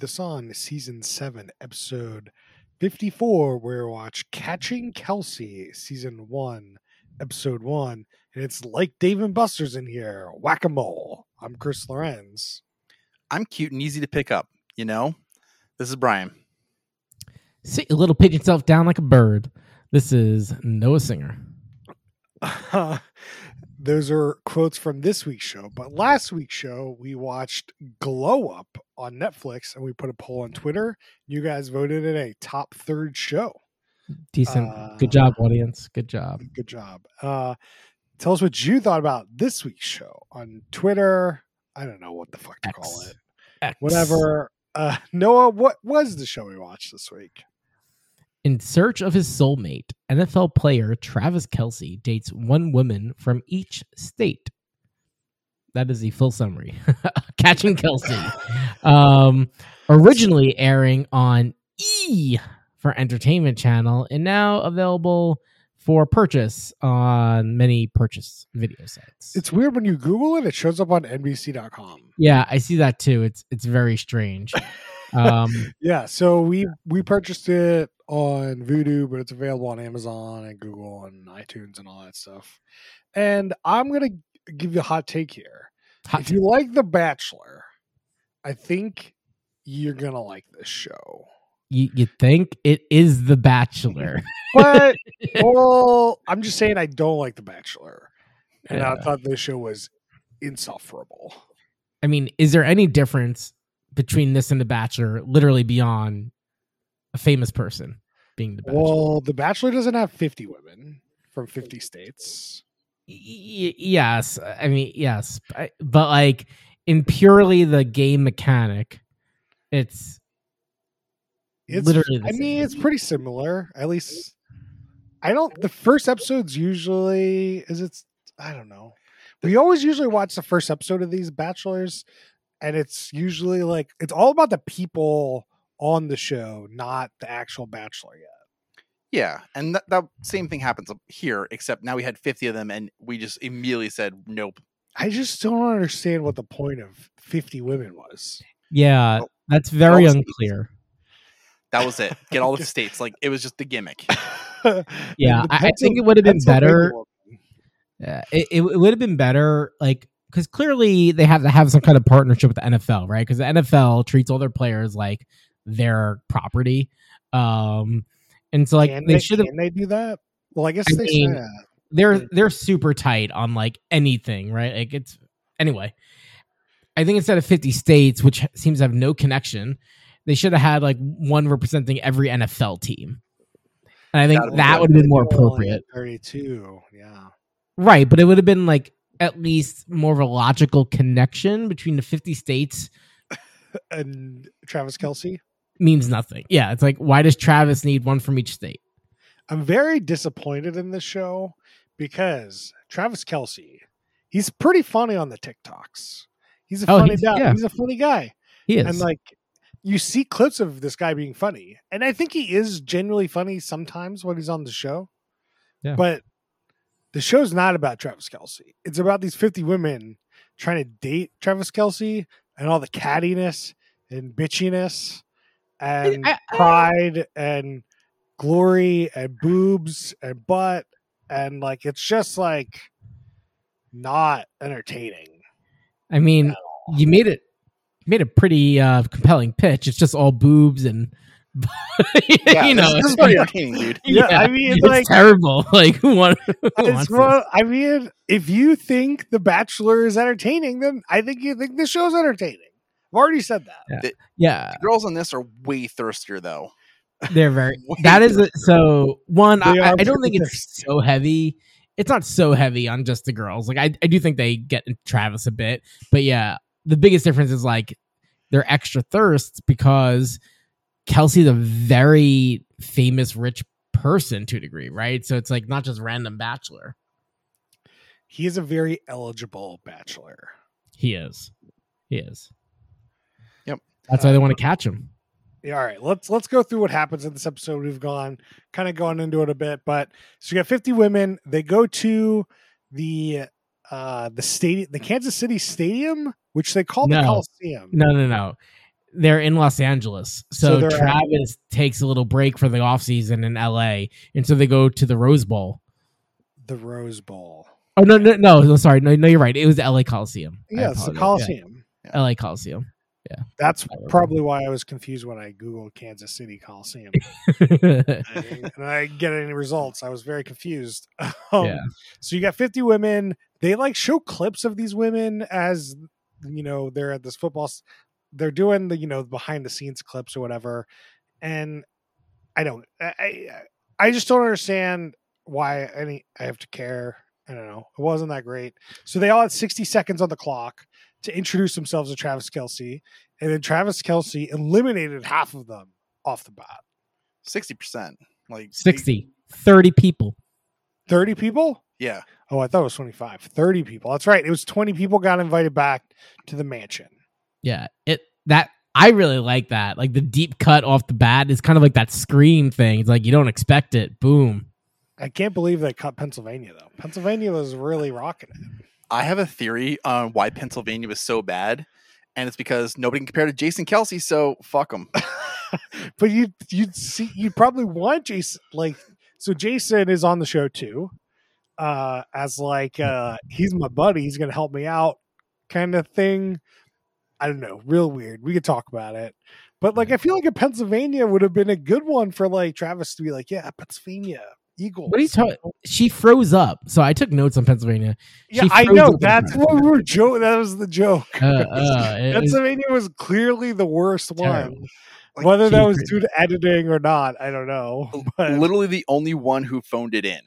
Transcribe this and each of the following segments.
the Sun, season seven, episode fifty-four, where we watch Catching Kelce, season one, episode one, and it's like Dave and Buster's in here, whack a mole. I'm Chris Lorenz. I'm cute and easy to pick up. You know, this is Brian. Sit your little pigeon self down like a bird. This is Noah Singer. Those are quotes from this week's show. But last week's show, we watched Glow Up on Netflix and we put a poll on Twitter. You guys voted it a top third show. Decent. Uh, Good job, audience. Good job. Good job. Uh, tell us what you thought about this week's show on Twitter. I don't know what the fuck to call it. X. Whatever. Uh, Noah, what was the show we watched this week? In search of his soulmate, NFL player Travis Kelce dates one woman from each state. That is the full summary. Catching Kelce. Um, originally airing on E for Entertainment Channel and now available for purchase on many purchase video sites. It's weird when you Google it, it shows up on NBC.com. yeah, I see that too. It's it's very strange. Um, Yeah, so we we purchased it on Vudu, but it's available on Amazon and Google and iTunes and all that stuff. And I'm gonna give you a hot take here. hot if you like The Bachelor, I think you're gonna like this show. you, you think it is The Bachelor? But well, I'm just saying I don't like The Bachelor, and I thought this show was insufferable. I mean, is there any difference between this and The Bachelor, literally beyond a famous person being The Bachelor? Well, The Bachelor doesn't have 50 women from 50 states. Y- yes, I mean yes, but, but like in purely the game mechanic, it's It's literally. I mean, it's pretty similar. At least I don't. The first episode's usually is it's. I don't know. We always usually watch the first episode of these Bachelors, and it's usually like it's all about the people on the show, not the actual Bachelor yet. Yeah, and that, that same thing happens here, except now we had 50 of them, and we just immediately said nope. I just don't understand what the point of fifty women was. yeah, Well, that's very well, unclear. That was it. Get all the states. Like it was just the gimmick. Yeah, the I, I think it would have been better. woman- Yeah, it, it, would have been better, like because clearly they have to have some kind of partnership with the NFL, right? Because the NFL treats all their players like their property, um, and so like can they should have. They do that? Well, I guess I they mean. They're they're super tight on like anything, right? Like it's anyway. I think instead of fifty states, which seems to have no connection, they should have had like one representing every NFL team. And I think That'd that would have been more appropriate. Thirty-two. Yeah. Right, but it would have been like at least more of a logical connection between the 50 states and Travis Kelce. Means nothing. Yeah, it's like why does Travis need one from each state? I'm very disappointed in this show because Travis Kelce, he's pretty funny on the TikToks. He's a Oh, funny he's- guy. yeah. He's a funny guy. He is. And like you see clips of this guy being funny. And I think he is genuinely funny sometimes when he's on the show. Yeah. But the show's not about Travis Kelce. It's about these 50 women trying to date Travis Kelce and all the cattiness and bitchiness and I- I- pride and glory and boobs and butt and like it's just like not entertaining. I mean, you made it made a pretty uh compelling pitch. It's just all boobs and Yeah, you know, this, this is pretty entertaining, dude. Yeah, I mean, it's like- terrible. Like who want- who It's wants this? well, I mean, if you think The Bachelor is entertaining, then I think you think the show's entertaining. I've already said that. Yeah, The girls on this are way thirstier, though. they're very that is a, so one I, I don't think pretty it's so heavy it's not so heavy on just the girls like I, I do think they get travis a bit but yeah the biggest difference is like they're extra thirsts because kelce's a very famous rich person to a degree right so it's like not just random bachelor He is a very eligible bachelor. he is he is Yep. That's why they want to catch him Yeah, all right, let's let's go through what happens in this episode. We've gone kind of gone into it a bit, but so you got 50 women. They go to the uh the stadium, the Kansas City Stadium, which they call the Coliseum. no no no they're in Los Angeles. So So, they're at- Travis takes a little break for the offseason in LA. And so they go to the Rose Bowl. The Rose Bowl. Oh no, no, no, no sorry. No, no, you're right. It was the LA Coliseum. Yeah, it's the. Coliseum. Yeah, LA Coliseum. That's probably why I was confused when I googled Kansas City Coliseum and I didn't get any results. I was very confused. Um, Yeah. So you got 50 women. They like show clips of these women as you know they're at this football. They're doing the you know behind the scenes clips or whatever, and I don't. I I, I just don't understand why any I have to care. I don't know. It wasn't that great. So they all had 60 seconds on the clock to introduce themselves to Travis Kelce, and then Travis Kelce eliminated half of them off the bat. Sixty percent. Like 60, 30 people. 30 people? Yeah. Oh, I thought it was 25. 30 people. That's right. It was 20 people got invited back to the mansion. Yeah. It that I really like that. Like the deep cut off the bat is kind of like that scream thing. It's like you don't expect it. Boom. I can't believe they cut Pennsylvania, though. Pennsylvania was really rocking it. I have a theory on why Pennsylvania was so bad, and it's because nobody can compare to Jason Kelce. So fuck them. but you you'd see you probably want Jason like so Jason is on the show too. Uh as like uh he's my buddy, he's gonna help me out kind of thing. I don't know, real weird. We could talk about it. But like I feel like a Pennsylvania would have been a good one for like Travis to be like, yeah, Pennsylvania, Eagles. What are you talking? She froze up. So I took notes on Pennsylvania. Yeah, I know. That's what we were joking. That was the joke. Uh, uh, it- it- Pennsylvania was clearly the worst Terrible. one. Like, Whether that was due to editing or not, I don't know. But Literally the only one who phoned it in.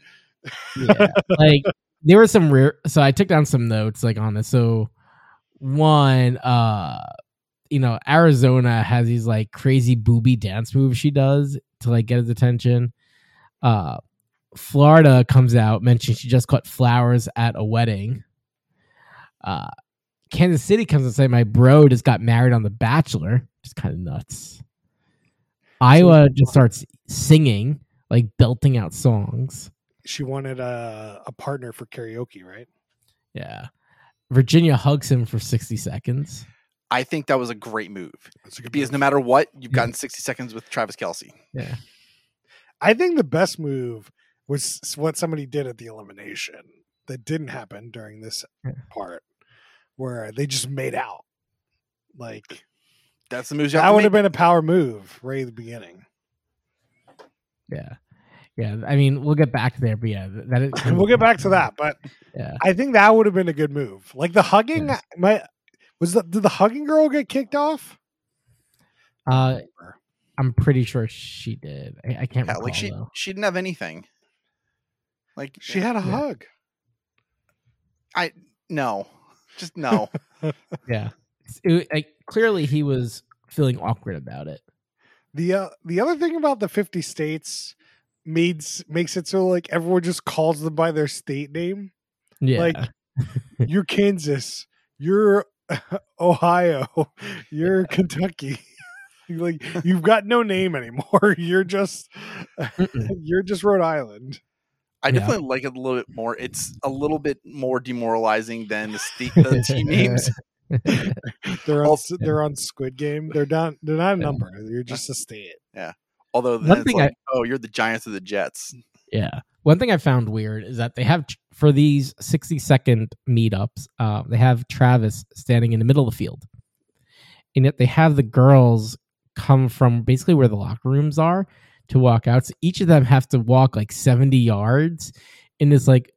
yeah. like there were some rare so i took down some notes like on this so one uh you know arizona has these like crazy booby dance moves she does to like get his attention uh florida comes out mentioning she just cut flowers at a wedding uh kansas city comes and say my bro just got married on the bachelor just kind of nuts iowa just starts singing like belting out songs she wanted a, a partner for karaoke, right? Yeah. Virginia hugs him for 60 seconds. I think that was a great move That's a good because no matter what, you've Yeah. gotten 60 seconds with Travis Kelce. Yeah. I think the best move was what somebody did at the elimination that didn't happen during this Yeah. part, where they just made out. Like That's the move. you have that to would have been a power move right at the beginning. Yeah. Yeah. I mean, we'll get back there, but yeah, that is, we'll get back to that, but Yeah. I think that would have been a good move. Like the hugging, Yes. my was the did the hugging girl get kicked off? Uh, I'm pretty sure she did. I, I can't Yeah, recall. like she though. she didn't have anything. Like She had a Yeah. hug. I no, just no. Yeah. It, like, clearly, he was feeling awkward about it. The uh, the other thing about the 50 states made s- makes it so like everyone just calls them by their state name. Yeah. Like you're Kansas, you're Ohio, you're Kentucky. like you've got no name anymore. You're just you're just Rhode Island. I Yeah. definitely like it a little bit more. It's a little bit more demoralizing than the, st- the team names. They're on Oh, they're on Squid Game. They're not they're not a number. You're just a state. Yeah. Although then One thing like, oh, you're the Giants of the Jets. Yeah. One thing I found weird is that they have for these 60 second meetups, uh, they have Travis standing in the middle of the field. And yet they have the girls come from basically where the locker rooms are to walk out. So each of them have to walk like 70 yards in this like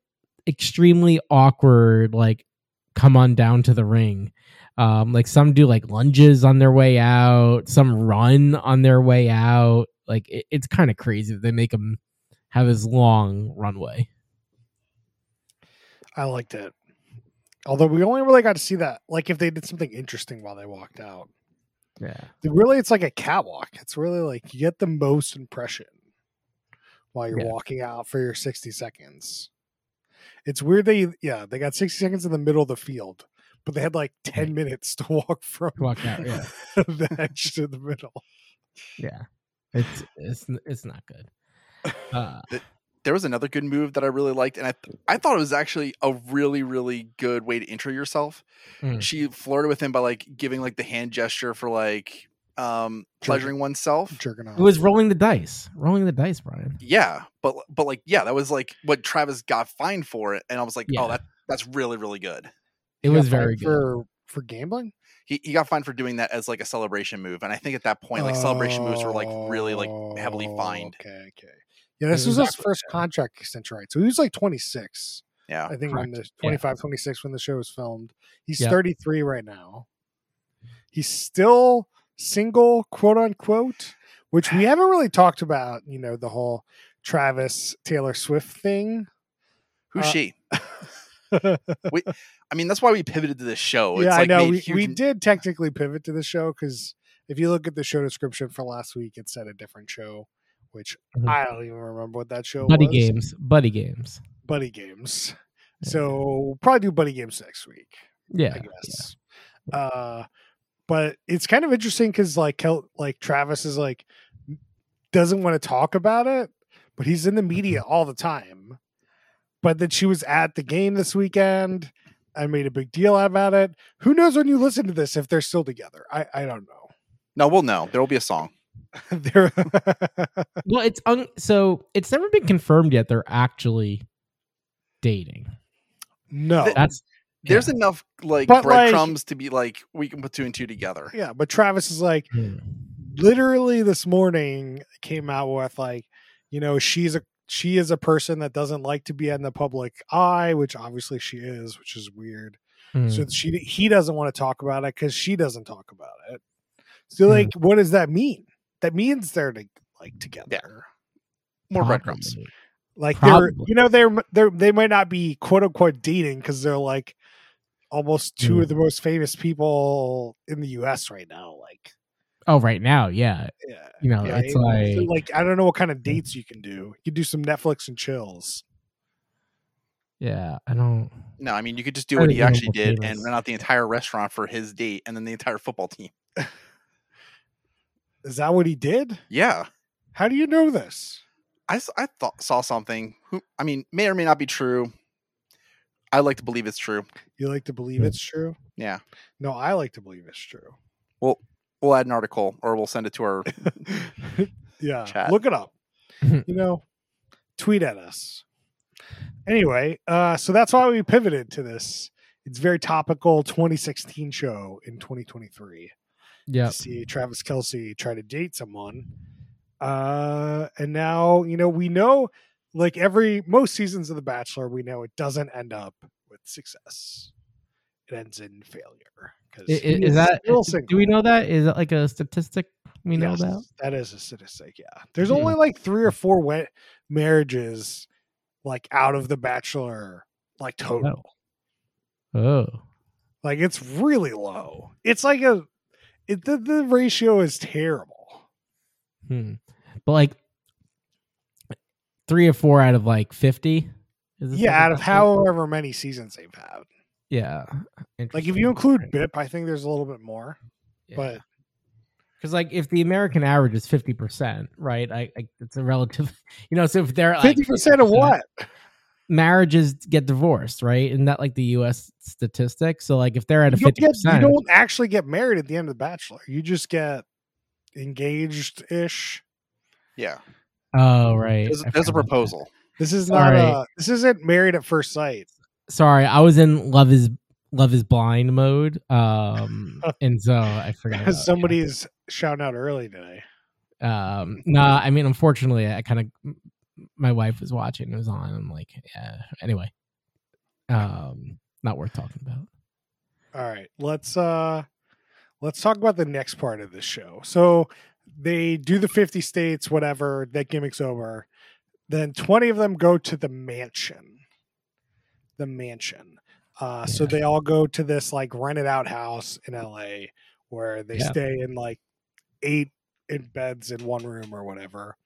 extremely awkward, like come on down to the ring. Um, like some do like lunges on their way out, some run on their way out. Like it, it's kind of crazy that they make them have this long runway. I liked it. Although we only really got to see that like if they did something interesting while they walked out. Yeah. Really it's like a catwalk. It's really like you get the most impression while you're Yeah. walking out for your 60 seconds. It's weird they yeah, they got 60 seconds in the middle of the field, but they had like 10 minutes to walk from Walk out, yeah. the edge to the middle. Yeah. It's it's it's not good. Uh, There was another good move that I really liked, and I th- I thought it was actually a really really good way to intro yourself. Mm. She flirted with him by like giving like the hand gesture for like um, pleasuring oneself. jerking off. It was rolling the dice, rolling the dice, Brian. Yeah, but but like yeah, that was like what Travis got fined for it, and I was like, Yeah. oh, that that's really really good. It He was very good. for for gambling. He he got fined for doing that as like a celebration move, and I think at that point, like celebration moves were like really like heavily Oh, fined. Okay, okay. Yeah, this was his first contract extension, right? So he was like 26. Yeah, I think when the Correct. Yeah. 25, 26 when the show was filmed. He's Yep. 33 right now. He's still single, quote unquote, which we haven't really talked about, you know, the whole Travis Taylor Swift thing. who's Uh, she? I mean, that's why we pivoted to this show. yeah, like I know. We, huge- we did technically pivot to the show because if you look at the show description for last week, it said a different show, which Mhm. I don't even remember what that show was. Buddy was. games, buddy games. Buddy games. Yeah. So probably do buddy games next week. Yeah, I guess. Uh, but it's kind of interesting because like Kel- like Travis is like doesn't want to talk about it, but he's in the media all the time. But then she was at the game this weekend. I made a big deal about it. Who knows when you listen to this if they're still together? I I don't know. no, we'll know. There will be a song. they're Well, it's un- so it's never been confirmed yet. They're actually dating. no. That's There's enough like But, like- breadcrumbs to be like we can put two and two together. yeah, but Travis is like Hmm. literally this morning came out with like you know she's a she is a person that doesn't like to be in the public eye which obviously she is which is weird Hmm. so she he doesn't want to talk about it because she doesn't talk about it so Hmm. like what does that mean that means they're to, like together More Probably. breadcrumbs. like they're you know they're they're they might not be quote unquote dating because they're like almost two of the most famous people in the us right now like Oh, right now, yeah. yeah You know, Yeah, it's so, like like I don't know what kind of dates you can do. You can do some Netflix and chills. yeah. I don't. No, I mean you could just do I what he actually did famous. and rent out the entire restaurant for his date and then the entire football team. Is that what he did? Yeah. How do you know this? I, I thought saw something. Who I mean, may or may not be true. I like to believe it's true. You like to believe it's true? Yeah. No, I like to believe it's true. Well, we'll add an article or we'll send it to our. yeah, Chat. look it up. you know, tweet at us. Anyway, uh, so that's why we pivoted to this. It's very topical 2016 show in 2023. Yeah. to see Travis Kelce try to date someone. Uh, and now, you know, we know like every most seasons of The Bachelor, we know it doesn't end up with success. It ends in failure. Because Is, that? Do we know that? Is that like a statistic we know about? That is a statistic. Yeah, there's Hmm. only like three or four wet marriages, like out of The Bachelor, like total. Oh, Like it's really low. It's like a, it, the the ratio is terrible. hmm. but like three or four out of like fifty. Is this Yeah, like out of however many seasons they've had. Yeah. Like if you include BIP, I think there's a little bit more. But because like if the American average is fifty percent, right? I, I it's a relative, you know. So if they're fifty percent of 50%, what? Marriages get divorced, right? Isn't that like the U.S. statistic? So like if they're at a You don't, fifty get, you don't actually get married at the end of the Bachelor. You just get engaged ish. Yeah. oh right, There's, there's a forgot that. proposal. This is not. Sorry. Uh, this isn't married at first sight. Sorry, I was in love is love is blind mode, um, and so I forgot. about it. Somebody's shouting out early today. Um, no, I mean, unfortunately, I kind of my wife was watching. It was on. I'm like, yeah. Anyway, um, not worth talking about. All right, let's uh let's talk about the next part of this show. So they do the 50 states, whatever, that gimmick's over. Then 20 of them go to the mansion. The mansion. Uh so they all go to this like rented out house in LA where they Yeah. stay in like eight in beds in one room or whatever.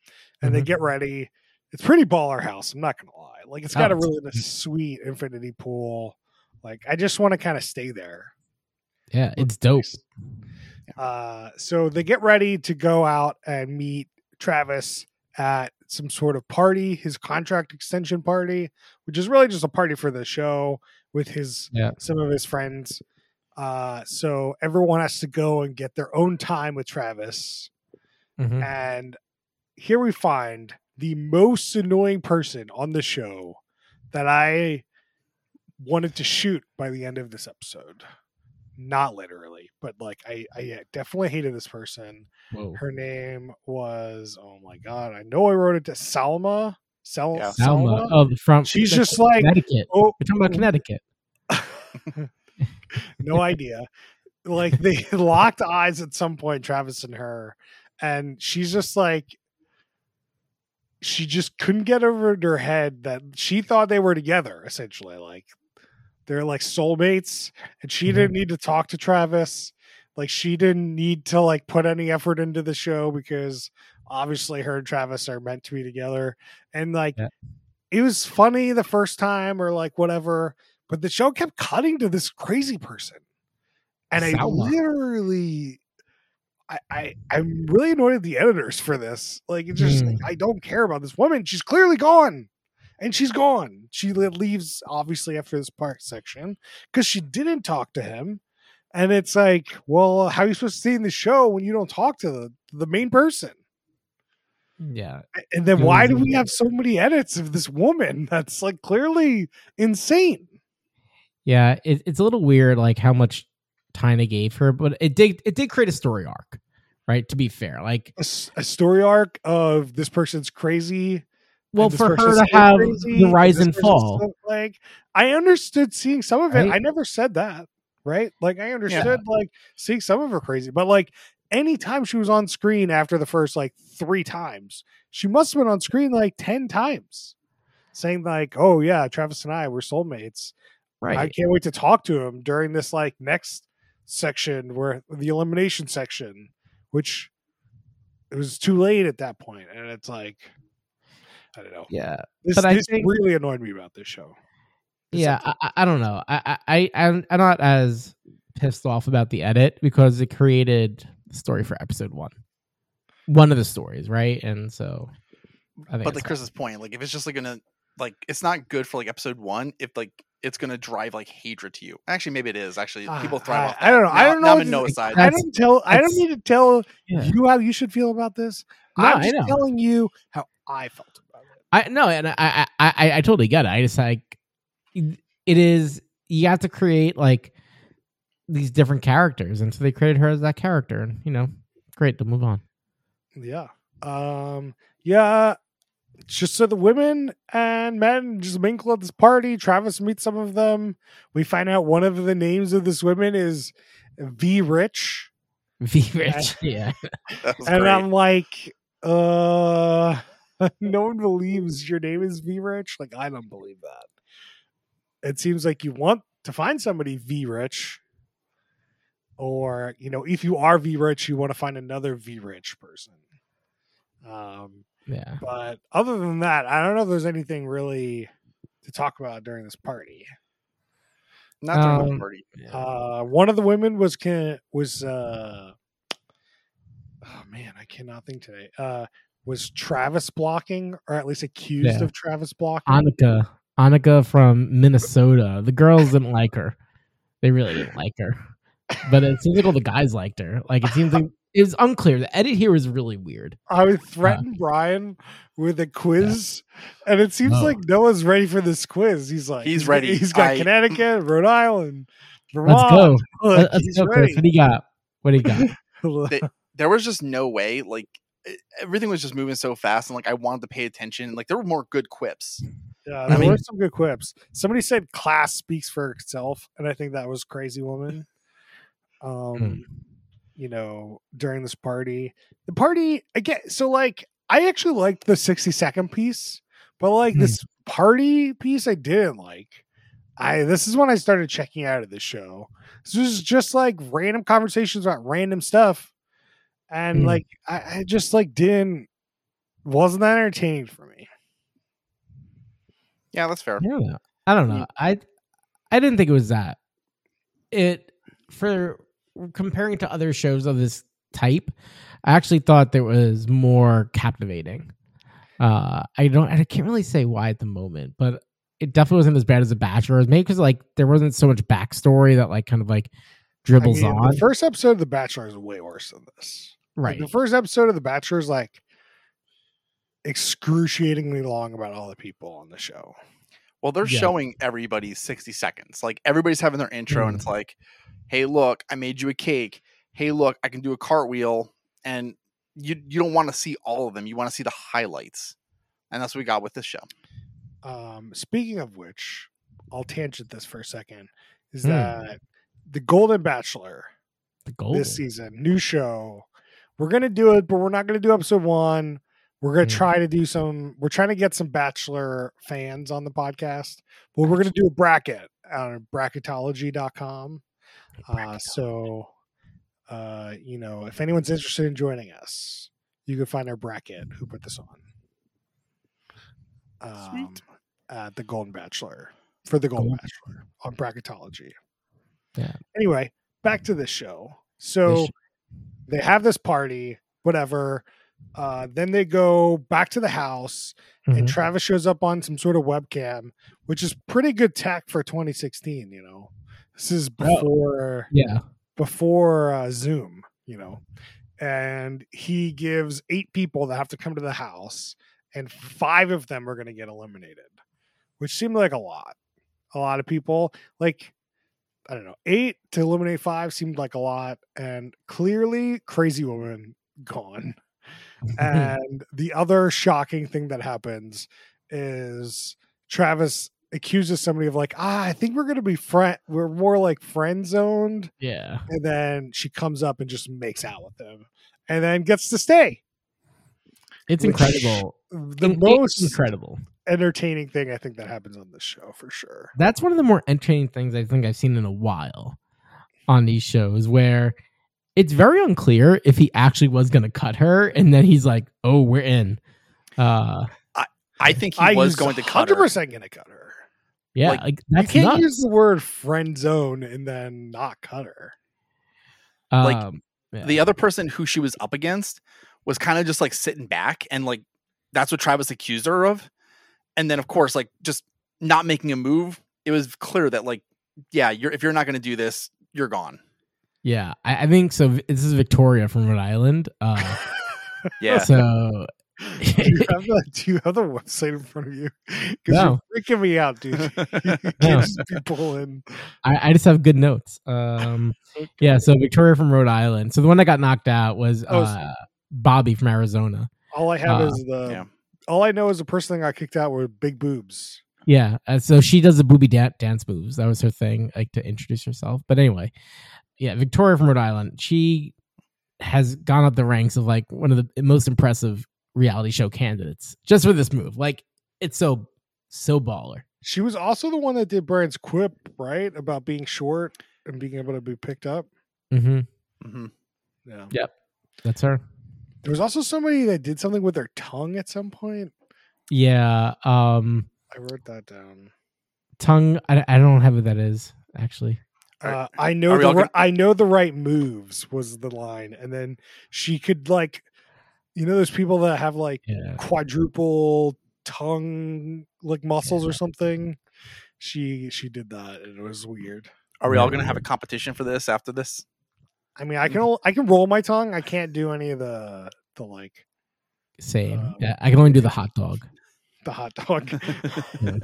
And they Mhm. get ready. It's pretty baller house, I'm not gonna lie. Like it's got Oh, a really nice, sweet infinity pool. Like I just want to kind of stay there. Yeah, it's dope. Uh, so they get ready to go out and meet Travis at some sort of party, his contract extension party, which is really just a party for the show with his Yeah. some of his friends. Uh, so everyone has to go and get their own time with Travis. Mhm. And here we find the most annoying person on the show that I wanted to shoot by the end of this episode. Not literally, but like I, I definitely hated this person. Whoa. Her name was oh my god, I know I wrote it to Salma. Sal- Yeah. Selma Salma. of oh, from She's just like Connecticut. oh, We're talking about oh. Connecticut. no idea. Like they locked eyes at some point, Travis and her, and she's just like she just couldn't get over in her head that she thought they were together, essentially. Like they're like soulmates, and she Mhm. didn't need to talk to Travis. Like she didn't need to like put any effort into the show because obviously her and Travis are meant to be together. And like Yeah. it was funny the first time or like whatever, but the show kept cutting to this crazy person. And I literally I, I I'm really annoyed at the editors for this. Like it just Hmm. I don't care about this woman. She's clearly gone. And she's gone. She leaves obviously after this part section because she didn't talk to him. And it's like, well, how are you supposed to stay in the show when you don't talk to the, the main person? Yeah. And then why do we have so many edits of this woman that's like clearly insane? Yeah, it, it's a little weird, like how much time they gave her, but it did it did create a story arc, right? To be fair, like a story arc of this person's crazy. well, for her to have crazy, the rise this and fall, Like I understood seeing some of it. Right? I never said that, right? Like I understood like seeing some of her crazy, but like anytime she was on screen after the first like three times, she must have been on screen like ten times, saying like, "Oh yeah, Travis and I were soulmates." right? I can't wait to talk to him during this like next section where the elimination section, which it was too late at that point, and it's like I don't know. yeah, This, But I think- really annoyed me about this show. This yeah. episode. I, I- I don't know. I, I, I, I'm I'm not as pissed off about the edit because it created the story for episode one, one of the stories, right? And so, I think but like Chris's point, like if it's just like gonna like it's not good for like episode one if like it's gonna drive like hatred to you. Actually, maybe it is. Actually, Ah, people thrive I- off. I don't know. That. I don't now know I'm if in side. I don't tell. I don't need to tell Yeah. you how you should feel about this. No, I'm I just know. telling you how I felt about it. I no, and I, I I I totally get it. I just like it is you have to create like these different characters, and so they created her as that character, and you know, great to move on. Yeah. Um. Yeah. Just so the women and men just mingle at this party. Travis meets some of them. We find out one of the names of this women is V Rich, V Rich, yeah, and great. I'm like, uh, no one believes your name is V Rich. Like I don't believe that. It seems like you want to find somebody V Rich, or you know, if you are V Rich, you want to find another V Rich person. Um. Yeah. But other than that, I don't know if there's anything really to talk about during this party. not during the Um, party. yeah. Uh, one of the women was can was uh, oh man, I cannot think today. Uh, was Travis blocking, or at least accused Yeah. of Travis blocking? Annika, Annika from Minnesota. The girls didn't like her. They really didn't like her, but it seems like all the guys liked her. Like it seems like it was unclear. The edit here was really weird. I would threaten Brian with a quiz, and it seems Oh. like Noah's ready for this quiz. He's like, He's ready. He's got I- Connecticut, Rhode Island, Vermont. Let's go. Like, Let- Let's he's go, Chris. What do you got? What do you got? They- there was just no way like everything was just moving so fast and like i wanted to pay attention like there were more good quips Yeah, I there mean- were some good quips. Somebody said class speaks for itself, and I think that was crazy woman. Um, Hmm. You know, during this party, the party again. So, like, I actually liked the sixty second piece, but like Hmm. this party piece, I didn't like. I this is when I started checking out of the show. This was just like random conversations about random stuff, and Hmm. like I, I just like didn't wasn't that entertaining for me. yeah that's fair I. I don't know. I I didn't think it was that. It for comparing to other shows of this type, I actually thought there was more captivating. Uh, I don't. I can't really say why at the moment, but it definitely wasn't as bad as The Bachelor. Maybe because like there wasn't so much backstory that like kind of like dribbles I mean, on. The first episode of The Bachelor is way worse than this. Like, right. the first episode of The Bachelor is like excruciatingly long about all the people on the show. Well, they're Yeah. showing everybody 60 seconds. Like everybody's having their intro, and it's like, hey, look, I made you a cake. Hey, look, I can do a cartwheel. And you you don't want to see all of them. You want to see the highlights. And that's what we got with this show. Um, speaking of which, I'll tangent this for a second. Is Hmm. that the Golden Bachelor the goal. this season, new show? We're gonna do it, but we're not gonna do episode one. We're gonna Hmm. try to do some. We're trying to get some Bachelor fans on the podcast. But we're gonna do a bracket on bracketology.com. Uh, so, uh, you know, if anyone's interested in joining us, you can find our bracket. Who put this on? Um, Sweet. At the Golden Bachelor for the Golden Bachelor on bracketology. Yeah. Anyway, back to this show. So This- they have this party, whatever. Uh, then they go back to the house, and Mhm. Travis shows up on some sort of webcam, which is pretty good tech for 2016. You know, this is before yeah. before uh, Zoom. You know, and he gives eight people that have to come to the house, and five of them are going to get eliminated, which seemed like a lot. A lot of people, like I don't know, eight to eliminate five seemed like a lot, and clearly, Crazy Woman gone. And the other shocking thing that happens is Travis accuses somebody of like, ah, I think we're gonna be friend we're more like friend zoned. yeah. And then she comes up and just makes out with him and then gets to stay. It's Which- incredible. The In- it's most incredible. entertaining thing I think that happens on this show for sure. That's one of the more entertaining things I think I've seen in a while on these shows where it's very unclear if he actually was going to cut her and then he's like, "Oh, we're in." Uh I think he I was going to cut her. 100% gonna cut her. Yeah, Like, like, that's you can't nuts. use the word friend zone and then not cut her. like, Um, yeah. The other person who she was up against was kind of just like sitting back and like that's what Travis accused her of. And then of course, like just not making a move. It was clear that like, yeah, you're if you're not gonna do this, you're gone. yeah, I, I think so. This is Victoria from Rhode Island. Uh, Yeah. so do, you have the, do you have the website in front of you? Because No. you're freaking me out, dude. You No. can't just be pulling. I, I just have good notes. Um, yeah, so Victoria from Rhode Island. So the one that got knocked out was Oh, uh, Bobby from Arizona. All I have Uh, is the. yeah. All I know is the person that got kicked out were big boobs. Yeah, uh, so she does the booby da- dance moves. That was her thing, like to introduce herself. But anyway, yeah, Victoria from Rhode Island. She has gone up the ranks of like one of the most impressive reality show candidates just for this move. Like it's so so baller. She was also the one that did Brian's quip, right? About being short and being able to be picked up. Mm-hmm. Mm-hmm. Yeah. That's her. There was also somebody that did something with their tongue at some point. Yeah. Um, I wrote that down. tongue. I, I don't have what that is actually. Uh, I know the gonna- I know the right moves was the line, and then she could like, you know, those people that have like Yeah. quadruple tongue like muscles or something. She she did that, and it was weird. Are we all gonna have a competition for this after this? I mean, I can I can roll my tongue. I can't do any of the the like Same. Um, yeah, I can only do the hot dog. the hot dog. Yeah.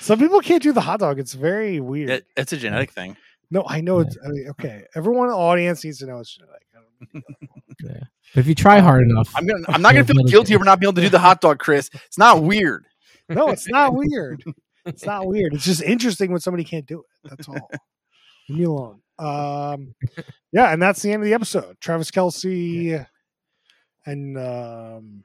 Some people can't do the hot dog. It's very weird. It, it's a genetic thing. no, I know it's I mean, okay. Everyone in the audience needs to know it's genetic. I don't- Yeah. But if you try hard enough, I'm gonna. I'm not gonna feel be able to guilty do for not being able to do the hot dog, Chris. It's not weird. No, it's not weird. It's not weird. It's just interesting when somebody can't do it. That's all. Leave me alone. Um, yeah, and that's the end of the episode. Travis Kelce and um,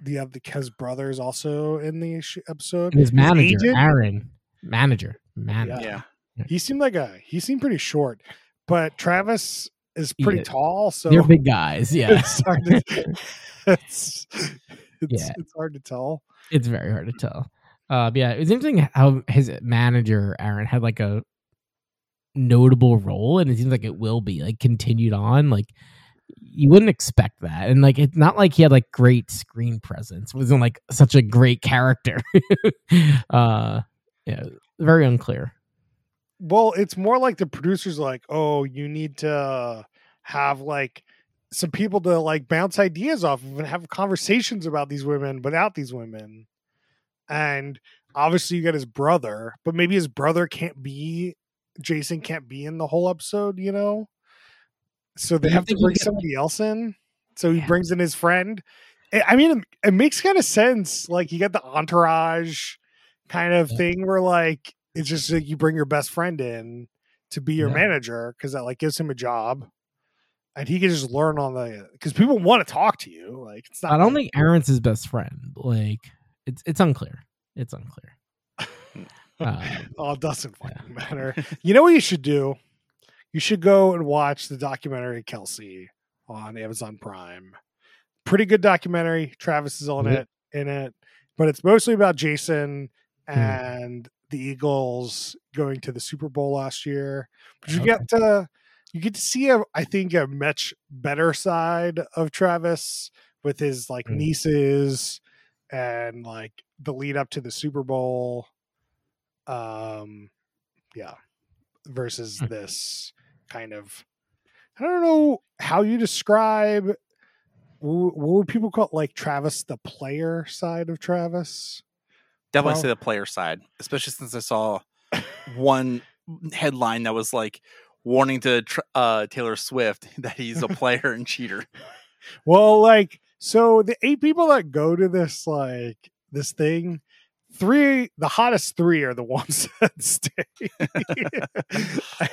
the other his brothers also in the episode. and his manager, agent? Aaron, manager, manager. Yeah. Yeah. He seemed like a he seemed pretty short, but Travis is pretty Yeah. tall, so They're big guys. Yeah. it's hard to it's, it's, Yeah. it's hard to tell. it's very hard to tell. Uh, but yeah, it was interesting how his manager Aaron had like a notable role, and it seems like it will be like continued on. Like you wouldn't expect that, and like it's not like he had like great screen presence. It wasn't like such a great character. uh, yeah, very unclear. Well, it's more like the producers like, oh, you need to have like some people to like bounce ideas off of and have conversations about these women without these women. And obviously you got his brother, but maybe his brother can't be Jason can't be in the whole episode, you know? So they have to bring somebody else in. So he Yeah. brings in his friend. I mean, it, it makes kind of sense. Like you get the entourage kind of thing where like it's just like you bring your best friend in to be your Yeah. manager because that like gives him a job, and he can just learn on the because people want to talk to you. Like it's not. I don't like- think Aaron's his best friend. Like it's it's unclear. It's unclear. Uh, Oh, it doesn't fucking matter. You know what you should do? You should go and watch the documentary Kelce on Amazon Prime. Pretty good documentary. Travis is on Mhm. it in it, but it's mostly about Jason Hmm. and the Eagles going to the Super Bowl last year. But you Okay. get to you get to see a I think a much better side of Travis with his like Mm. nieces and like the lead up to the Super Bowl um yeah versus Hmm. this kind of i don't know how you describe what would people call it like travis the player side of travis Definitely Well- say the player side, especially since I saw one headline that was like warning to uh, Taylor Swift that he's a player and cheater. well like so the eight people that go to this like this thing three the hottest three are the ones that stay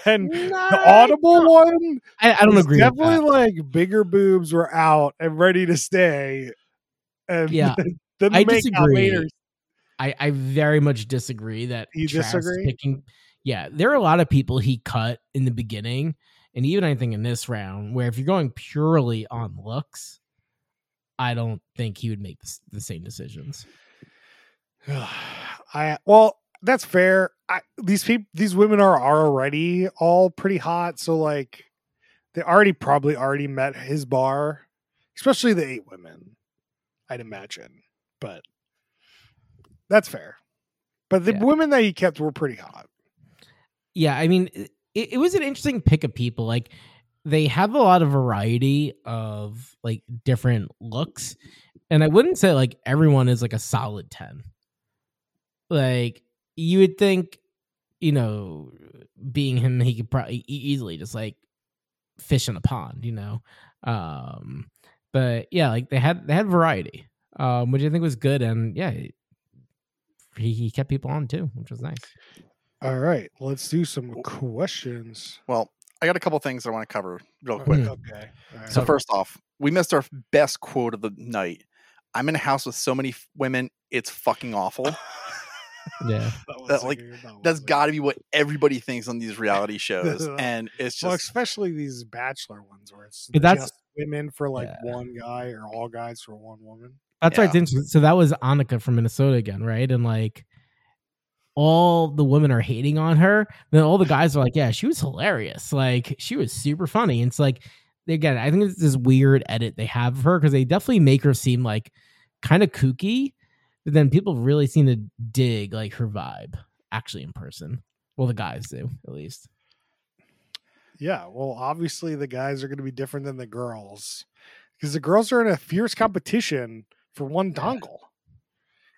and the audible one I, I don't was agree. With Definitely that. like bigger boobs were out and ready to stay. And Yeah, then I make out disagree. I, I very much disagree that You Travis disagree? picking. Yeah, there are a lot of people he cut in the beginning, and even I think in this round, where if you're going purely on looks, I don't think he would make the, the same decisions. I well, that's fair. I, these people, these women are already all pretty hot, so like they already probably already met his bar, especially the eight women. I'd imagine, but that's fair. But the Yeah. women that he kept were pretty hot. Yeah, I mean, it, it was an interesting pick of people. Like they have a lot of variety of like different looks, and I wouldn't say like everyone is like a solid ten. Like you would think, you know, being him, he could probably easily just like fish in a pond, you know. Um, but yeah, like they had they had variety, um, which I think was good, and yeah, he kept people on too, which was nice. All right, let's do some questions. Well, I got a couple things I want to cover real oh, quick. Hmm. okay. All right. So first off, we missed our best quote of the night. I'm in a house with so many f- women, it's fucking awful. Yeah. That that, like, a- that That's was a- got to be what everybody thinks on these reality shows, and it's just well, especially these bachelor ones where it's that's- just women for like Yeah. one guy or all guys for one woman. That's right. Yeah. it's interesting. So that was Annika from Minnesota again, right? And like all the women are hating on her. Then all the guys are like, yeah, she was hilarious. Like she was super funny. And it's like, again, I think it's this weird edit they have of her because they definitely make her seem like kind of kooky. But then people really seem to dig like her vibe actually in person. Well, the guys do at least. Yeah, well, obviously the guys are going to be different than the girls because the girls are in a fierce competition for one dongle,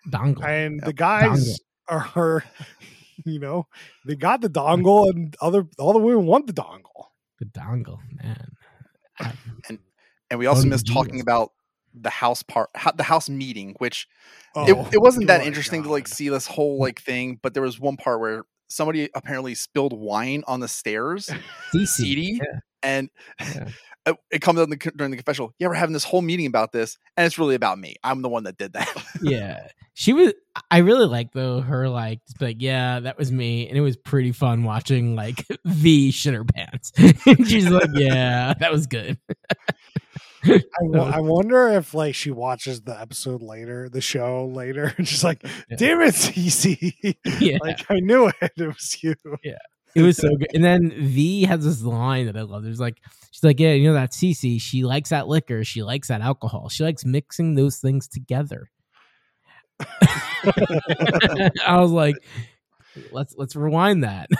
Dongle. and the Yep. guys are, you know, they got the dongle, and other all the women want the dongle. the dongle, man. I- and we also missed talking Jesus. about the house part, the house meeting, which Oh, it, it wasn't that good interesting to like see this whole like thing, but there was one part where somebody apparently spilled wine on the stairs, DC. CD, Yeah. and Yeah. It, it comes out in the, during the confessional. Yeah, we're having this whole meeting about this, and it's really about me. I'm the one that did that. yeah she was i really like though her like just like yeah that was me and it was pretty fun watching like v shit her pants she's like yeah that was good I, I wonder if like she watches the episode later, the show later, and she's like, Yeah. "Damn it, Cece! yeah like I knew it. It was you." It was so good and then v has this line that i love there's like she's like yeah you know that Cece, she likes that liquor she likes that alcohol she likes mixing those things together i was like let's let's rewind that.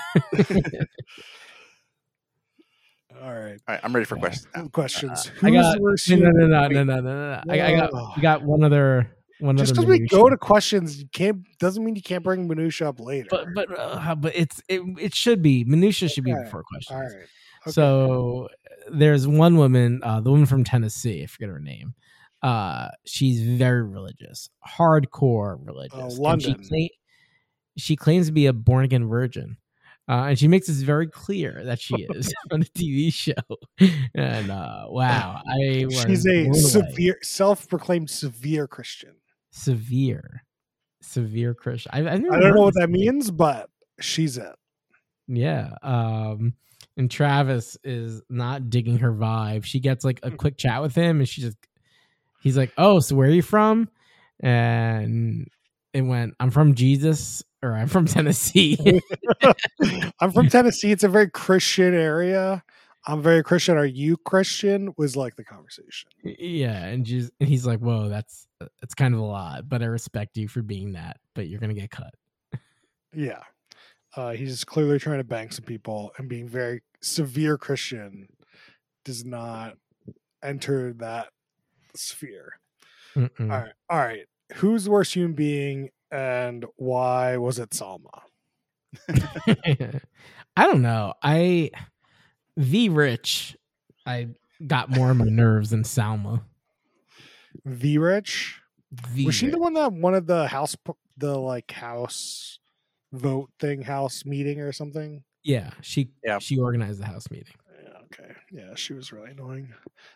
All right. All right, I'm ready for questions. Questions. Uh, uh, I got no, no, no, no, no, no, no, no. I, I got Ugh. got one other one Just because we go to questions, you can't doesn't mean you can't bring minutia up later. but but uh, but it's it, it should be minutia should be Okay. before questions. all right. Okay. So there's one woman, uh, the woman from Tennessee, I forget her name. Uh, she's very religious, hardcore religious. and She, Oh, London. cla- she claims to be a born again virgin. Uh, and she makes this very clear that she is on a TV show. And uh, wow, I she's a severe, self-proclaimed severe Christian. Severe, severe Christian. I, I've I don't know what this that means, but she's it. Yeah. Um and Travis is not digging her vibe. She gets like a Hmm. quick chat with him and she just he's like, "Oh, so where are you from?" And it went, "I'm from Jesus or I'm from Tennessee." I'm from Tennessee. It's a very Christian area. I'm very Christian. Are you Christian? Was like the conversation. yeah, and she's and he's like, "Whoa, that's it's kind of a lot, but I respect you for being that, but you're going to get cut." Yeah. Uh, he's clearly trying to bang some people and being very severe Christian does not enter that sphere. Mm-mm. All right. All right. Who's the worst human being and why was it Salma? I don't know. I V Rich I got more on my nerves than Salma. The Rich? V Was she the one that wanted the house, the like house vote thing, house meeting or something? Yeah, she Yeah. she organized the house meeting. Yeah, okay. Yeah, she was really annoying.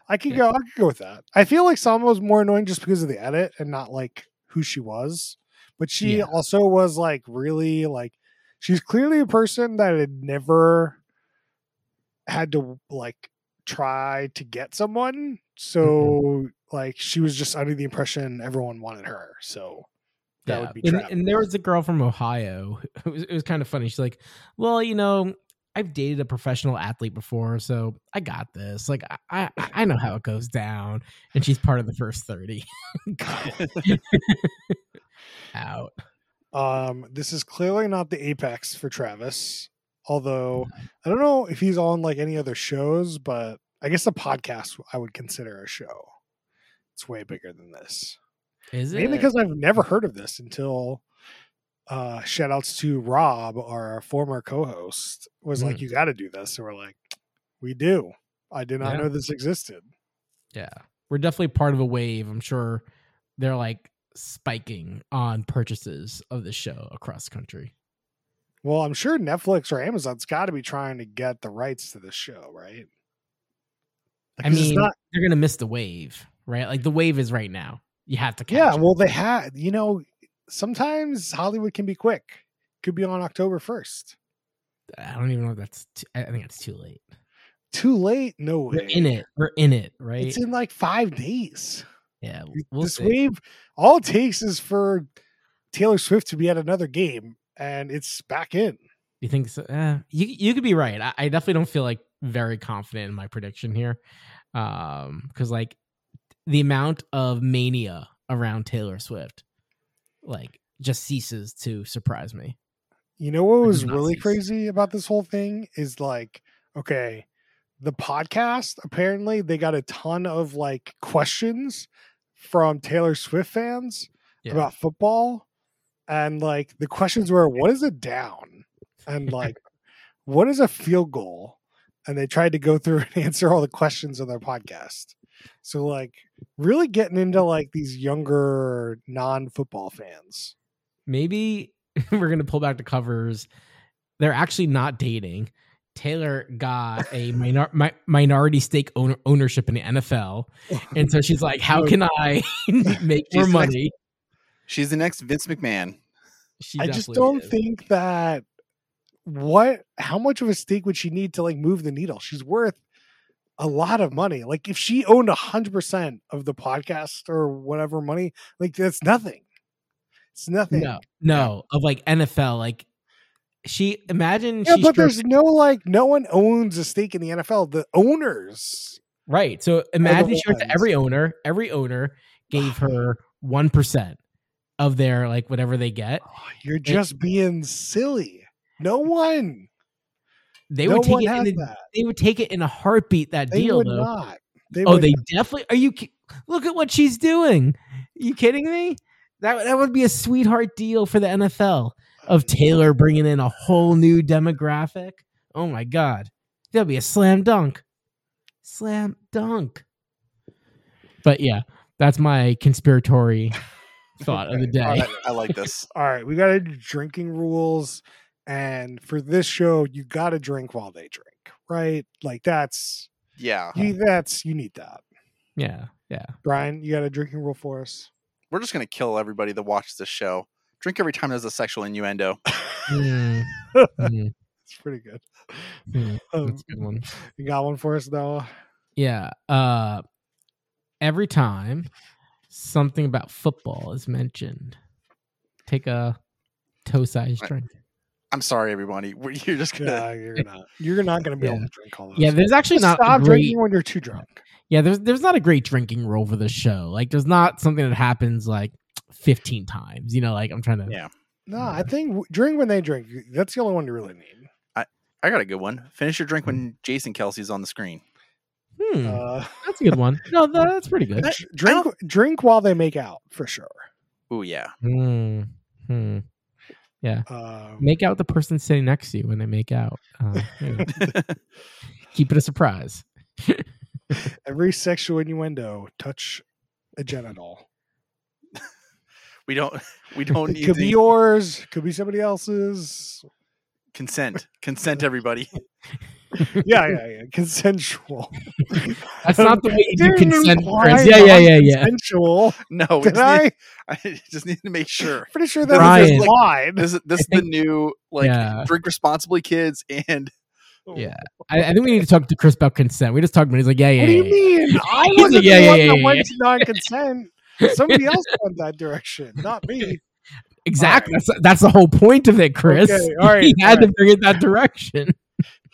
I could Yeah. go. I could go with that. I feel like Salma was more annoying just because of the edit and not like who she was. But she Yeah. also was like really like she's clearly a person that had never had to like try to get someone. So like she was just under the impression everyone wanted her. So that would be and, and there was a girl from Ohio. It was, it was kind of funny. She's like, "Well, you know, I've dated a professional athlete before, so I got this. Like, I I, I know how it goes down." And she's part of the first thirty. Out. Um, this is clearly not the apex for Travis. Although I don't know if he's on like any other shows, but I guess the podcast I would consider a show. It's way bigger than this. Is it? Mainly because I've never heard of this until uh shout outs to Rob, our former co-host, was like, Mm. You gotta do this. And we're like, We do. I did not Yeah. know this existed. Yeah. We're definitely part of a wave. I'm sure they're like spiking on purchases of the show across country. Well, I'm sure Netflix or Amazon's gotta be trying to get the rights to the show, right? I 'Cause it's mean, not they're gonna miss the wave, right? Like the wave is right now. You have to catch Yeah, it. well, they had, you know, sometimes Hollywood can be quick. Could be on October 1st. I don't even know if that's. Too, I I think it's too late. Too late? No way. We're in it. We're in it, right? It's in like five days. yeah, we'll this see. wave, all it takes is for Taylor Swift to be at another game and it's back in. You think so? Uh, you you could be right. I, I definitely don't feel like very confident in my prediction here, um, because like the amount of mania around Taylor Swift, like, just ceases to surprise me. You know what was really see- crazy about this whole thing is like, okay, the podcast apparently they got a ton of like questions from Taylor Swift fans Yeah. about football, and like the questions were, "What is a down?" and like, "What is a field goal?" And they tried to go through and answer all the questions on their podcast. So like, really getting into like these younger non-football fans. Maybe we're gonna pull back the covers. They're actually not dating. Taylor got a minor, mi- minority stake owner, ownership in the NFL, and so she's like, "How can I make more money?" She's the next Vince McMahon. She I just don't is. think that what how much of a stake would she need to like move the needle? She's worth a lot of money. Like if she owned a hundred percent of the podcast or whatever money, like that's nothing. It's nothing. No, no, of like NFL, like she imagine Yeah, she but struck- there's no like no one owns a stake in the NFL. The owners. right. So imagine she went to every owner, every owner gave her one percent, of their like whatever they get. Oh, you're just being silly. No one. They no would take it. In a, they would take it in a heartbeat. That They deal would though. not. They Oh, they not. definitely. Are you? Look at what she's doing. you kidding me? That that would be a sweetheart deal for the NFL of Taylor bringing in a whole new demographic. Oh my god, that'll be a slam dunk, slam dunk. But yeah, that's my conspiratory thought of the day. I, I like this. All right, we got to drinking rules, and for this show, you got to drink while they drink, right? Like that's Yeah, you. That's you need that. Yeah, yeah. Brian, you got a drinking rule for us? we're just gonna kill everybody that watches this show. Drink every time there's a sexual innuendo. Mm, mm, It's pretty good. mm. Um, That's a good one. you got one for us, though? Yeah. Uh every time something about football is mentioned, take a toe sized Right. drink. I'm sorry, everybody. You're just gonna. Yeah, you're not. You're not going to be able to drink all those. Yeah, there's actually not Stop great drinking when you're too drunk. Yeah, there's there's not a great drinking rule for the show. Like there's not something that happens like 15 times. You know, like I'm trying to Yeah. No, I think w- drink when they drink. That's the only one you really need. I got a good one. Finish your drink mm-hmm. when Jason Kelce's on the screen. Hmm, Uh, that's a good one. No, tha- that's pretty good. dr- drink drink while they make out for sure. Oh yeah. Hmm. Hmm. Um, Make out with the person sitting next to you when they make out. Uh, you keep it a surprise. every sexual innuendo touch a genital. we don't. We don't It need could be yours. Could be somebody else's. consent. Consent, everybody. Yeah, yeah, yeah. Consensual. That's not the way you do consent, Chris. Yeah, yeah, yeah, yeah. Consensual. No, Did just I? need, I just need to make sure. Pretty sure that Brian. was implied. This is this is the new like Yeah. drink responsibly, kids, and oh. Yeah. I, I think we need to talk to Chris about consent. We just talked about. it. He's like, yeah, yeah. What do you yeah. mean? I wasn't like, yeah, the yeah, one yeah, that yeah, went to non-consent. Somebody else went that direction, not me. Exactly. That's that's the whole point of it, Chris. Okay, all right, he had all to right. bring it that direction.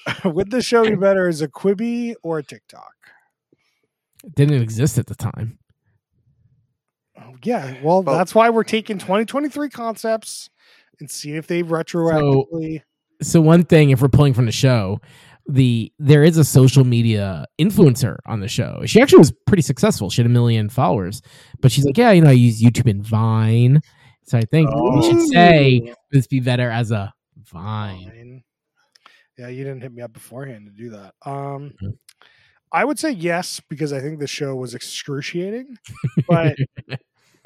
Would the show be better as a Quibi or a TikTok? It didn't exist at the time. Oh, yeah, well, Well- that's why we're taking 2023 concepts and see if they retroactively. So one thing, if we're pulling from the show, the there is a social media influencer on the show. She actually was pretty successful. She had a million followers, but she's like, yeah, you know, I use YouTube and Vine. So I think we should say this be better as a Vine. fine. Yeah, you didn't hit me up beforehand to do that. Um, Mhm. I would say yes because I think the show was excruciating. But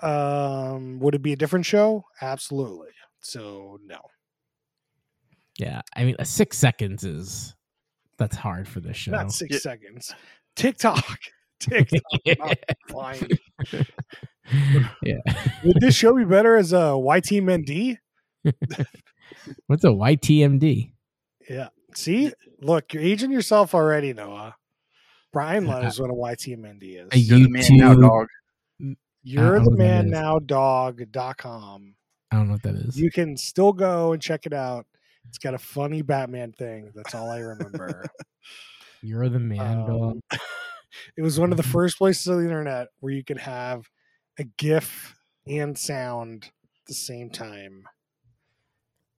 um, would it be a different show? Absolutely. So no. Yeah, I mean, a six seconds is that's hard for this show. Not six Yeah. seconds. TikTok. TikTok. not fine. yeah. Would this show be better as a YT Mendy? What's a YTMD? Yeah. See, look, you're aging yourself already, Noah. Brian let us what a YT Mendy A is. you're the man now, dog. You're the know what that man is. now dog.com. I don't know what that is. You can still go and check it out. It's got a funny Batman thing. That's all I remember. You're the man, dog. Um, it was one of the first places on the internet where you could have a GIF and sound at the same time.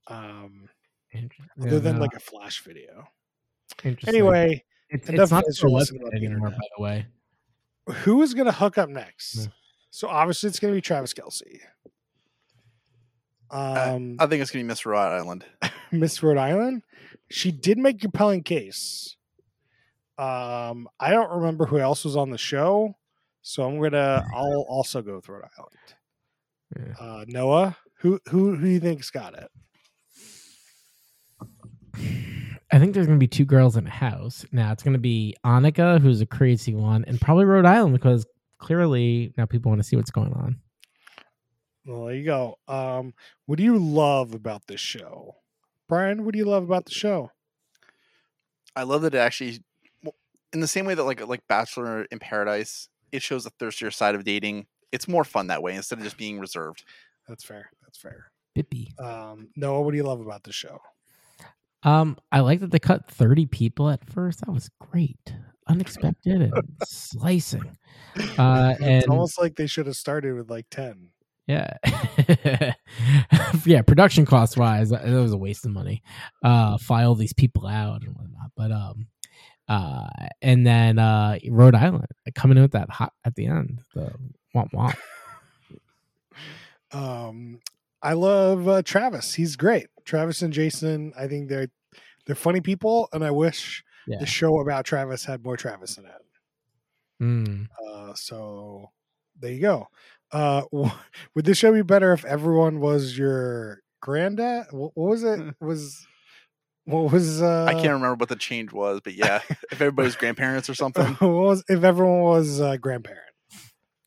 Um, Inter- other yeah, than no, like a flash video. interesting. Anyway, it's, it's not guys still are a listening website about the anymore, by the way. who is going to hook up next? Yeah. So obviously it's going to be Travis Kelce. Um, I think it's gonna be Miss Rhode Island. Miss Rhode Island. She did make a compelling case. Um, I don't remember who else was on the show, so I'm gonna. I'll also go with Rhode Island. Yeah. Uh, Noah, who who who do you think's got it? I think there's going to be two girls in a house. Now it's going to be Annika, who's a crazy one, and probably Rhode Island because clearly now people want to see what's going on. Well, there you go. Um, what do you love about this show, Brian? What do you love about the show? I love that it actually, in the same way that like like Bachelor in Paradise, it shows the thirstier side of dating. It's more fun that way instead of just being reserved. That's fair. That's fair. Bippy. Um, Noah, what do you love about the show? Um, I like that they cut 30 people at first. That was great. Unexpected and slicing. Uh, it's and almost like they should have started with like ten. Yeah, yeah. Production cost wise, that was a waste of money. Uh, file these people out and whatnot. But um, uh, and then uh, Rhode Island coming in with that hot at the end. The womp womp. Um, I love uh, Travis. He's great. Travis and Jason. I think they're they're funny people, and I wish Yeah. the show about Travis had more Travis in it. Mm. Uh, so there you go. Uh, w- would this show be better if everyone was your granddad? What, what was it? Was what was uh? I can't remember what the change was, but yeah, if everybody's grandparents or something. What was if everyone was uh, grandparent?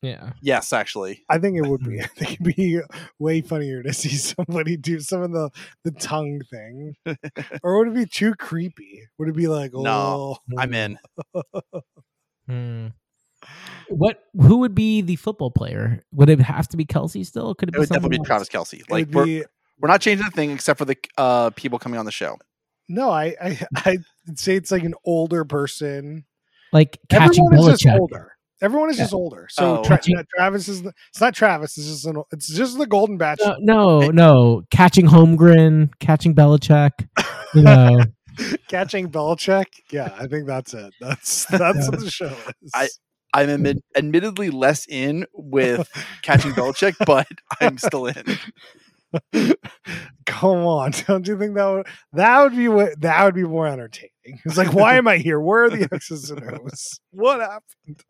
Yeah. Yes, actually. I think it would be. I think it'd be way funnier to see somebody do some of the the tongue thing, or would it be too creepy? Would it be like, oh, No, I'm in. Hmm. What? Who would be the football player? Would it have to be Kelce still? Could it It be would definitely be Travis? Kelce. Like we're, be we're not changing the thing except for the uh, people coming on the show. no. I I I'd say it's like an older person. Like catching Everyone is just Belichick. older. Everyone is Yeah. just older. So Oh. Tra- Catching- uh, Travis is the, it's not Travis. It's just an, it's just the Golden Bachelor. No, no, no. Catching Holmgren, catching Belichick. You know, Catching Belichick. Yeah, I think that's it. That's that's what the show is. I- I'm admit- admittedly less in with catching Belichick, but I'm still in. Come on, don't you think that would that would be what that would be more entertaining? It's like, why am I here? Where are the X's and O's? What happened?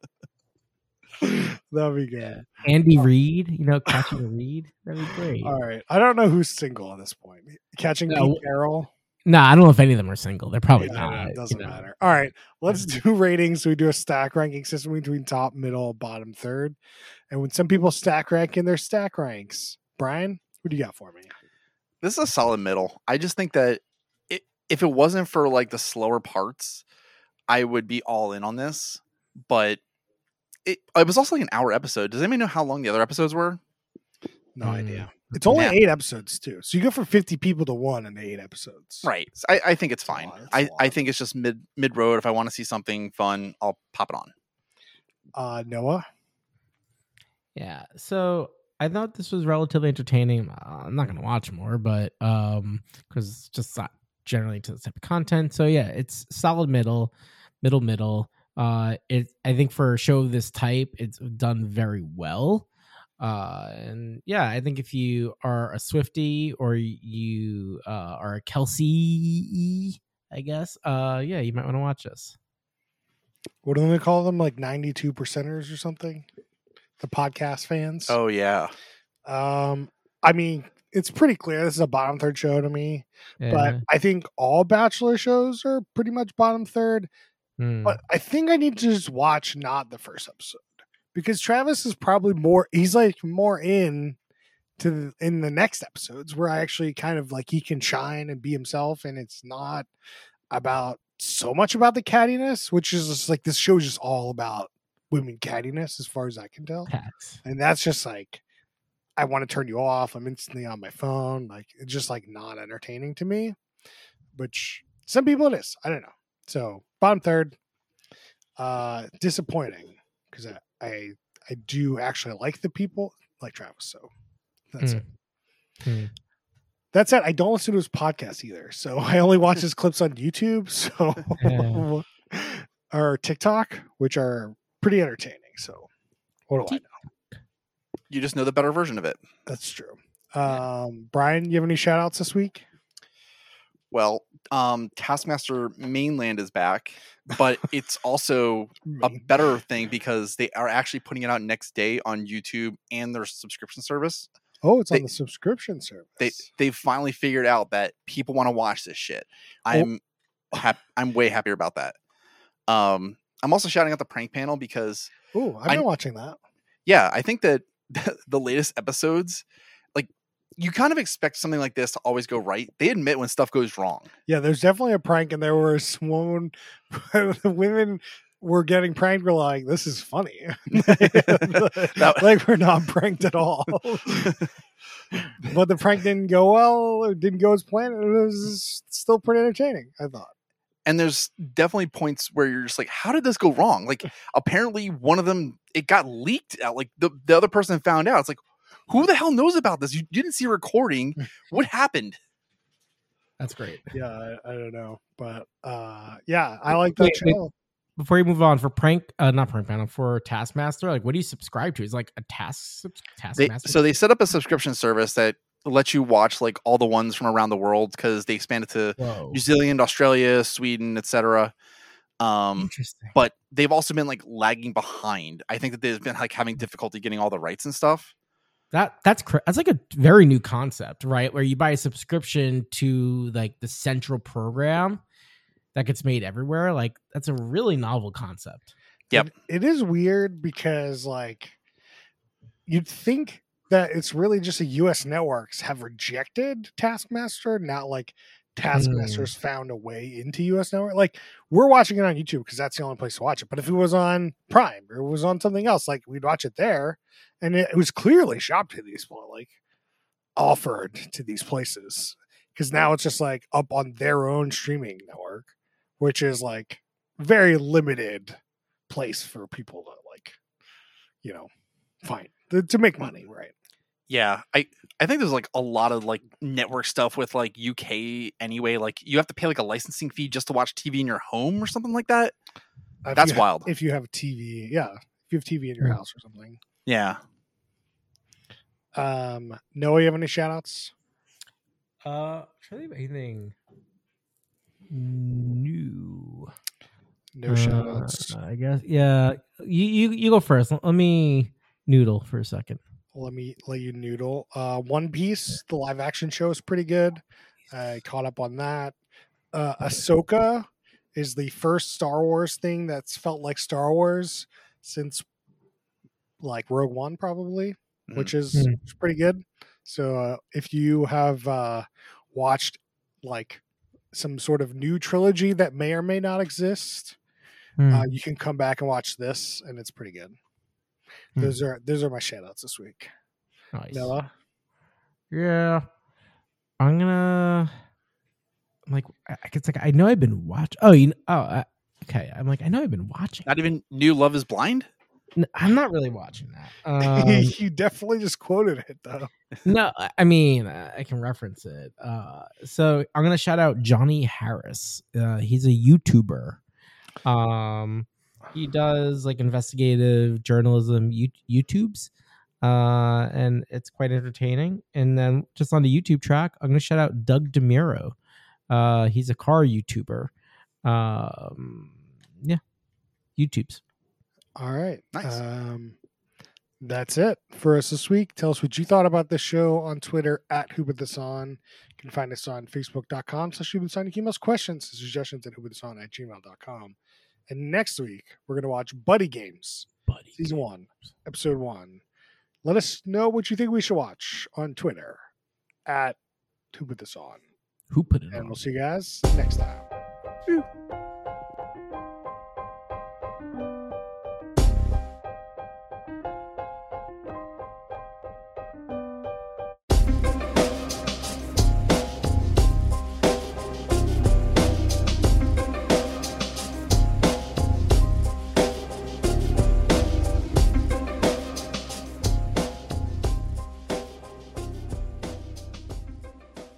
That'd be good. Andy um, Reid. You know, catching a Reid. That'd be great. All right, I don't know who's single at this point. Catching No. Pete Carroll. No, I don't know if any of them are single. They're probably Yeah, not. it doesn't know. matter. All right, let's do ratings. So we do a stack ranking system between top, middle, bottom, third. And when some people stack rank in their stack ranks, Brian, what do you got for me? This is a solid middle. I just think that it, if it wasn't for like the slower parts, I would be all in on this. But it, it was also like an hour episode. Does anybody know how long the other episodes were? No Hmm. idea. It's only Yeah. eight episodes too, so you go from fifty people to one in eight episodes. Right. So I, I think it's fine. lot, that's a I, I lot. think it's just mid mid road. If I want to see something fun, I'll pop it on. Uh, Noah. Yeah. So I thought this was relatively entertaining. Uh, I'm not going to watch more, but um, because it's just not generally to the type of content. So yeah, it's solid middle, middle, middle. Uh, it I think for a show of this type, it's done very well. Uh, and yeah, I think if you are a Swiftie or you uh, are a Kelce, I guess, uh, yeah, you might want to watch this. What do they call them? Like ninety-two percenters or something? The podcast fans. Oh yeah. Um, I mean, it's pretty clear this is a bottom third show to me, but I think all Bachelor shows are pretty much bottom third. Hmm. But I think I need to just watch not the first episode because Travis is probably more. He's like more in to the, in the next episodes where I actually kind of like he can shine and be himself, and it's not about so much about the cattiness, which is just like this show is just all about women cattiness as far as I can tell, Pats. and that's just like I want to turn you off. I'm instantly on my phone, like it's just like not entertaining to me. Which some people it is. I don't know. So bottom third, uh, disappointing because I, I I do actually like the people like Travis. So that's Hmm. it. Hmm. That's it. I don't listen to his podcast either. So I only watch his clips on YouTube. So or TikTok, which are pretty entertaining. So what do I know? You just know the better version of it. That's true. Um, Brian, you have any shout outs this week? Well, um, Taskmaster Mainland is back, but it's also a better thing because they are actually putting it out next day on YouTube and their subscription service. Oh, it's they- on the subscription service. They they've finally figured out that people want to watch this shit. I'm hap- I'm way happier about that. Um, I'm also shouting out the prank panel because oh, I've I- been watching that. yeah, I think that the latest episodes, you kind of expect something like this to always go right. They admit when stuff goes wrong. Yeah, there's definitely a prank, and there was one the women were getting pranked. Were like, "This is funny," That- like we're not pranked at all. but the prank didn't go well. It didn't go as planned. It was still pretty entertaining. I thought. and there's definitely points where you're just like, how did this go wrong? Like, apparently one of them it got leaked out. Like the the other person found out. It's like, who the hell knows about this? You didn't see a recording. What happened? That's great. Yeah, I, I don't know, but uh, yeah, I like that Wait, wait. Before you move on for prank, uh, not prank panel for Taskmaster, like what do you subscribe to? Is like a task sub- They, Taskmaster. so they set up a subscription service that lets you watch like all the ones from around the world because they expanded to Whoa, New Zealand, Australia, Sweden, etc. Um, interesting. but they've also been like lagging behind. I think that they've been like having difficulty getting all the rights and stuff. That that's cra- that's like a very new concept, right? Where you buy a subscription to like the central program that gets made everywhere. Like that's a really novel concept. Yep. It- it is weird because like you'd think that it's really just a US networks have rejected Taskmaster, not like Taskmaster's mm. found a way into US network. Like we're watching it on YouTube because that's the only place to watch it. But if it was on Prime or it was on something else, like we'd watch it there. And it, it was clearly shopped to these like offered to these places. Because now it's just like up on their own streaming network, which is like very limited place for people to like, you know, find to, to make money, right? Yeah, I I think there's like a lot of like network stuff with like UK anyway. Like you have to pay like a licensing fee just to watch TV in your home or something like that. If That's you ha- wild. If you have a TV, yeah, if you have TV in your Yeah. house or something. Yeah. Um, Noah, you have any shout outs? Uh, trying to think of anything new. No shout outs. Uh, I guess. Yeah, you you you go first. Let let me noodle for a second. Let me let you noodle. Uh, One Piece, the live action show is pretty good. I caught up on that. Uh, Ahsoka is the first Star Wars thing that's felt like Star Wars since like Rogue One, probably, Mhm. which is Mhm. pretty good. So uh, if you have uh, watched like some sort of new trilogy that may or may not exist, Hmm. uh, you can come back and watch this, and it's pretty good. Hmm. Those are those are my shout outs this week. nice. Noah. Yeah, I'm gonna. I'm like, I I- it's like I know I've been watching. Oh, you know, oh, uh, okay. I'm like, I know I've been watching. Not even new Love is Blind. I'm not really watching that. Um, you definitely just quoted it though. no, I- I mean, uh, I can reference it. Uh, so I'm gonna shout out Johnny Harris. Uh, he's a YouTuber. Um, he does like investigative journalism you- YouTubes, uh, and it's quite entertaining. And then just on the YouTube track, I'm gonna shout out Doug DeMuro. Uh, he's a car YouTuber. Um, yeah, YouTubes. All right. Nice. Um, that's it for us this week. Tell us what you thought about this show on Twitter at Who Put This On. You can find us on Facebook.com slash Who Put This On. You can email us questions and suggestions at Who Put This On at gmail.com. And next week, we're going to watch Buddy Games, Buddy. Season 1, Episode 1. Let us know what you think we should watch on Twitter at Who Put This On. Who put it And on? we'll see you guys next time.